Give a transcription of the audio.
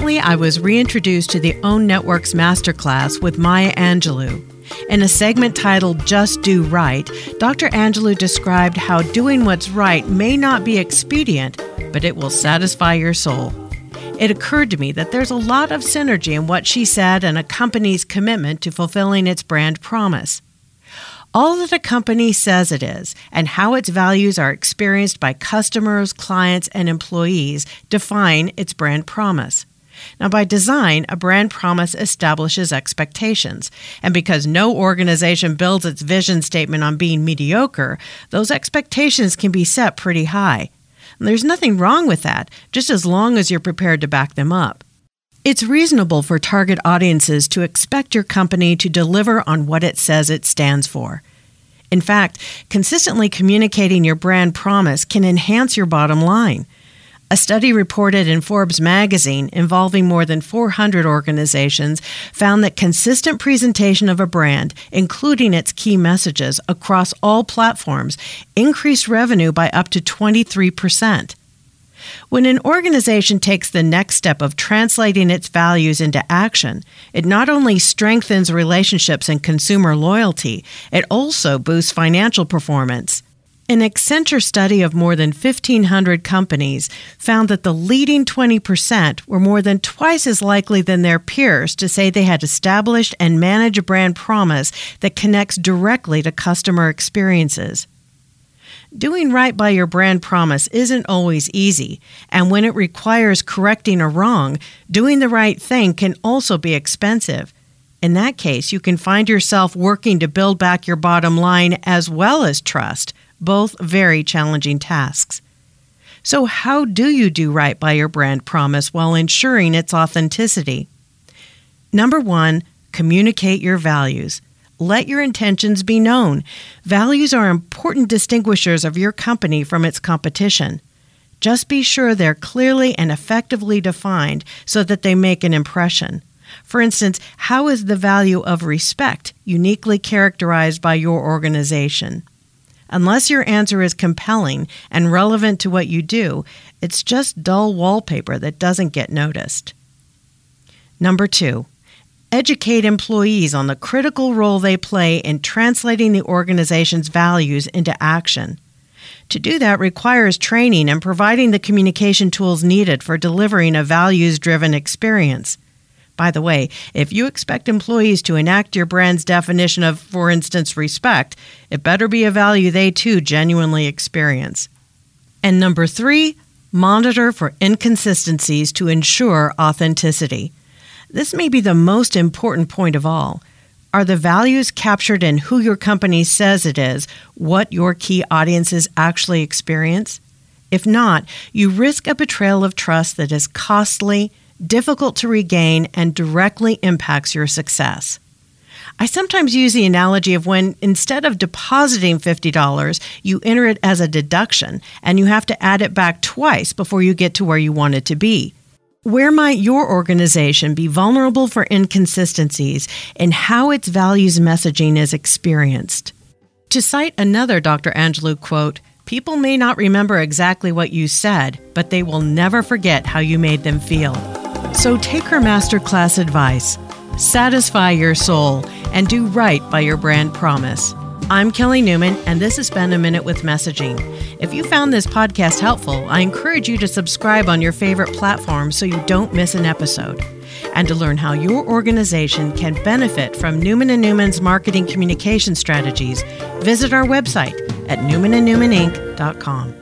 Recently, I was reintroduced to the OWN Networks Masterclass with Maya Angelou. In a segment titled Just Do Right, Dr. Angelou described how doing what's right may not be expedient, but it will satisfy your soul. It occurred to me that there's a lot of synergy in what she said and a company's commitment to fulfilling its brand promise. All that a company says it is and how its values are experienced by customers, clients, and employees define its brand promise. Now, by design, a brand promise establishes expectations. And because no organization builds its vision statement on being mediocre, those expectations can be set pretty high. And there's nothing wrong with that, just as long as you're prepared to back them up. It's reasonable for target audiences to expect your company to deliver on what it says it stands for. In fact, consistently communicating your brand promise can enhance your bottom line. A study reported in Forbes magazine involving more than 400 organizations found that consistent presentation of a brand, including its key messages across all platforms, increased revenue by up to 23%. When an organization takes the next step of translating its values into action, it not only strengthens relationships and consumer loyalty, it also boosts financial performance. An Accenture study of more than 1,500 companies found that the leading 20% were more than twice as likely than their peers to say they had established and managed a brand promise that connects directly to customer experiences. Doing right by your brand promise isn't always easy, and when it requires correcting a wrong, doing the right thing can also be expensive. In that case, you can find yourself working to build back your bottom line as well as trust both very challenging tasks. So, how do you do right by your brand promise while ensuring its authenticity? Number one, communicate your values. Let your intentions be known. Values are important distinguishers of your company from its competition. Just be sure they're clearly and effectively defined so that they make an impression. For instance, how is the value of respect uniquely characterized by your organization? Unless your answer is compelling and relevant to what you do, it's just dull wallpaper that doesn't get noticed. Number two, educate employees on the critical role they play in translating the organization's values into action. To do that requires training and providing the communication tools needed for delivering a values driven experience. By the way, if you expect employees to enact your brand's definition of, for instance, respect, it better be a value they too genuinely experience. And number three, monitor for inconsistencies to ensure authenticity. This may be the most important point of all. Are the values captured in who your company says it is what your key audiences actually experience? If not, you risk a betrayal of trust that is costly difficult to regain, and directly impacts your success. I sometimes use the analogy of when instead of depositing $50, you enter it as a deduction and you have to add it back twice before you get to where you want it to be. Where might your organization be vulnerable for inconsistencies in how its values messaging is experienced? To cite another Dr. Angelou quote, people may not remember exactly what you said, but they will never forget how you made them feel. So take her masterclass advice, satisfy your soul, and do right by your brand promise. I'm Kelly Newman, and this has been A Minute with Messaging. If you found this podcast helpful, I encourage you to subscribe on your favorite platform so you don't miss an episode. And to learn how your organization can benefit from Newman & Newman's marketing communication strategies, visit our website at newmanandnewmaninc.com.